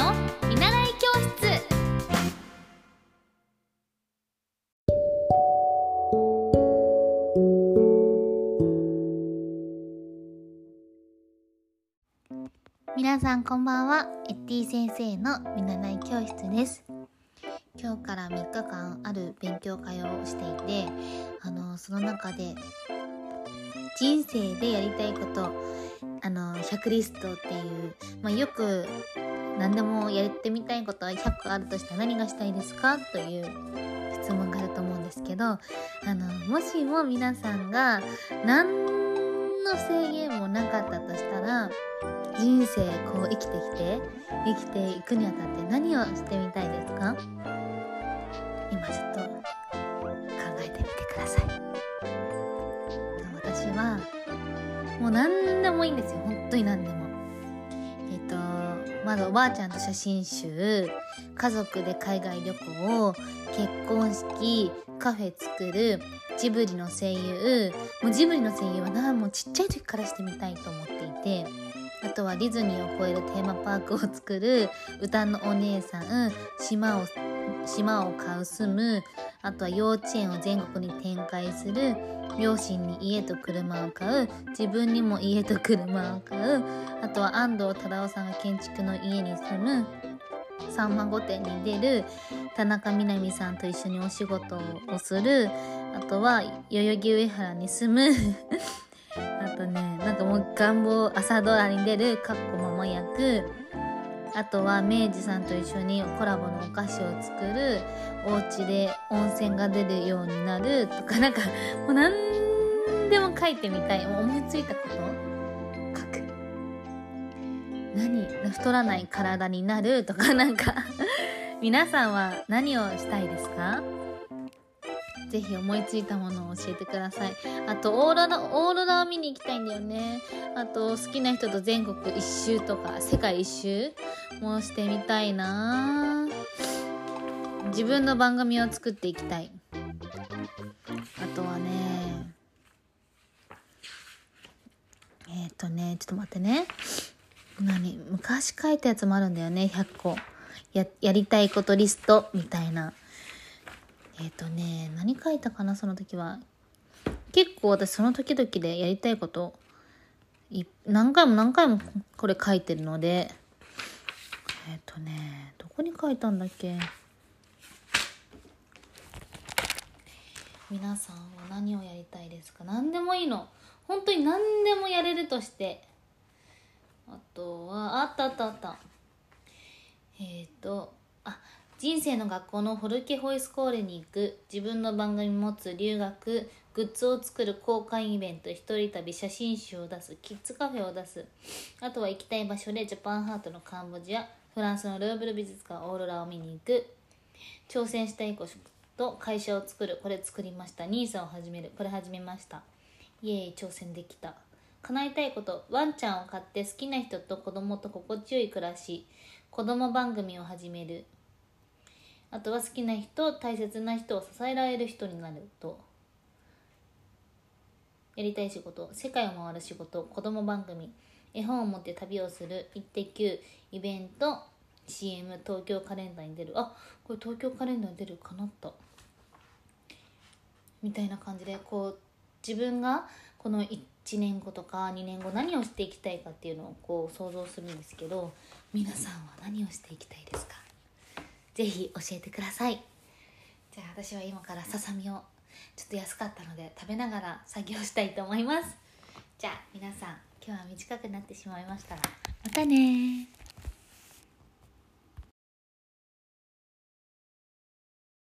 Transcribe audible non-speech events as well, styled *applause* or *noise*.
の見習い教室。皆さんこんばんは。エッティ先生の見習い教室です。今日から3日間ある勉強会をしていてあのその中で人生でやりたいことあの100リストっていう、まあ、よく何でもやってみたいことは100個あるとしたら何がしたいですかという質問があると思うんですけどあのもしも皆さんが何の制限もなかったとしたら人生こう生きてきて生きていくにあたって何をしてみたいですか？今ちょっと考えてみてください。私はもう何でもいいんですよ。本当に何でも、まずおばあちゃんと写真集家族で海外旅行結婚式カフェ作るジブリの声優もうジブリの声優はなもうちっちゃい時からしてみたいと思っていてあとはディズニーを超えるテーマパークを作る歌のお姉さん島を島を買う住むあとは幼稚園を全国に展開する両親に家と車を買う自分にも家と車を買うあとは安藤忠雄さんが建築の家に住むさんま御殿に出る田中みな実さんと一緒にお仕事をするあとは代々木上原に住む *laughs* あとねなんかもう願望朝ドラに出るかっこママ役あとは明治さんと一緒にコラボのお菓子を作るお家で温泉が出るようになるとかなんかもう何でも書いてみたい。もう思いついたこと？書く。何？太らない体になるとかなんか。皆さんは何をしたいですか？ぜひ思いついたものを教えてください。あと、オーロラ、オーロラを見に行きたいんだよね。あと、好きな人と全国一周とか、世界一周もしてみたいな自分の番組を作っていきたい。あとはね、えっ、ー、とね、ちょっと待ってね。何？昔書いたやつもあるんだよね、100個。や、やりたいことリストみたいな。えっ、ー、とね何書いたかなその時は。結構私その時々でやりたいこと何回も何回もこれ書いてるので。えっ、ー、とねどこに書いたんだっけ？皆さんは何をやりたいですか？何でもいいの。本当に何でもやれるとして。あとはあったあったあった。えっ、ー、と人生の学校のホルケホイスコーレに行く自分の番組持つ留学グッズを作る公開イベント一人旅写真集を出すキッズカフェを出す。あとは行きたい場所でジャパンハートのカンボジアフランスのルーブル美術館オーロラを見に行く。挑戦したいこと会社を作る。これ作りました。NISA を始める。これ始めました。イエーイ挑戦できた。叶えたいことワンちゃんを飼って好きな人と子供と心地よい暮らし。子供番組を始める。あとは好きな人大切な人を支えられる人になると。やりたい仕事世界を回る仕事子供番組絵本を持って旅をする「イッテ Q」イベント CM 東京カレンダーに出る。あこれ東京カレンダーに出るかなったみたいな感じでこう自分がこの1年後とか2年後何をしていきたいかっていうのをこう想像するんですけど皆さんは何をしていきたいですか？ぜひ教えてください。じゃあ私は今からささみをちょっと安かったので食べながら作業したいと思います。じゃあ皆さん今日は短くなってしまいましたがまたね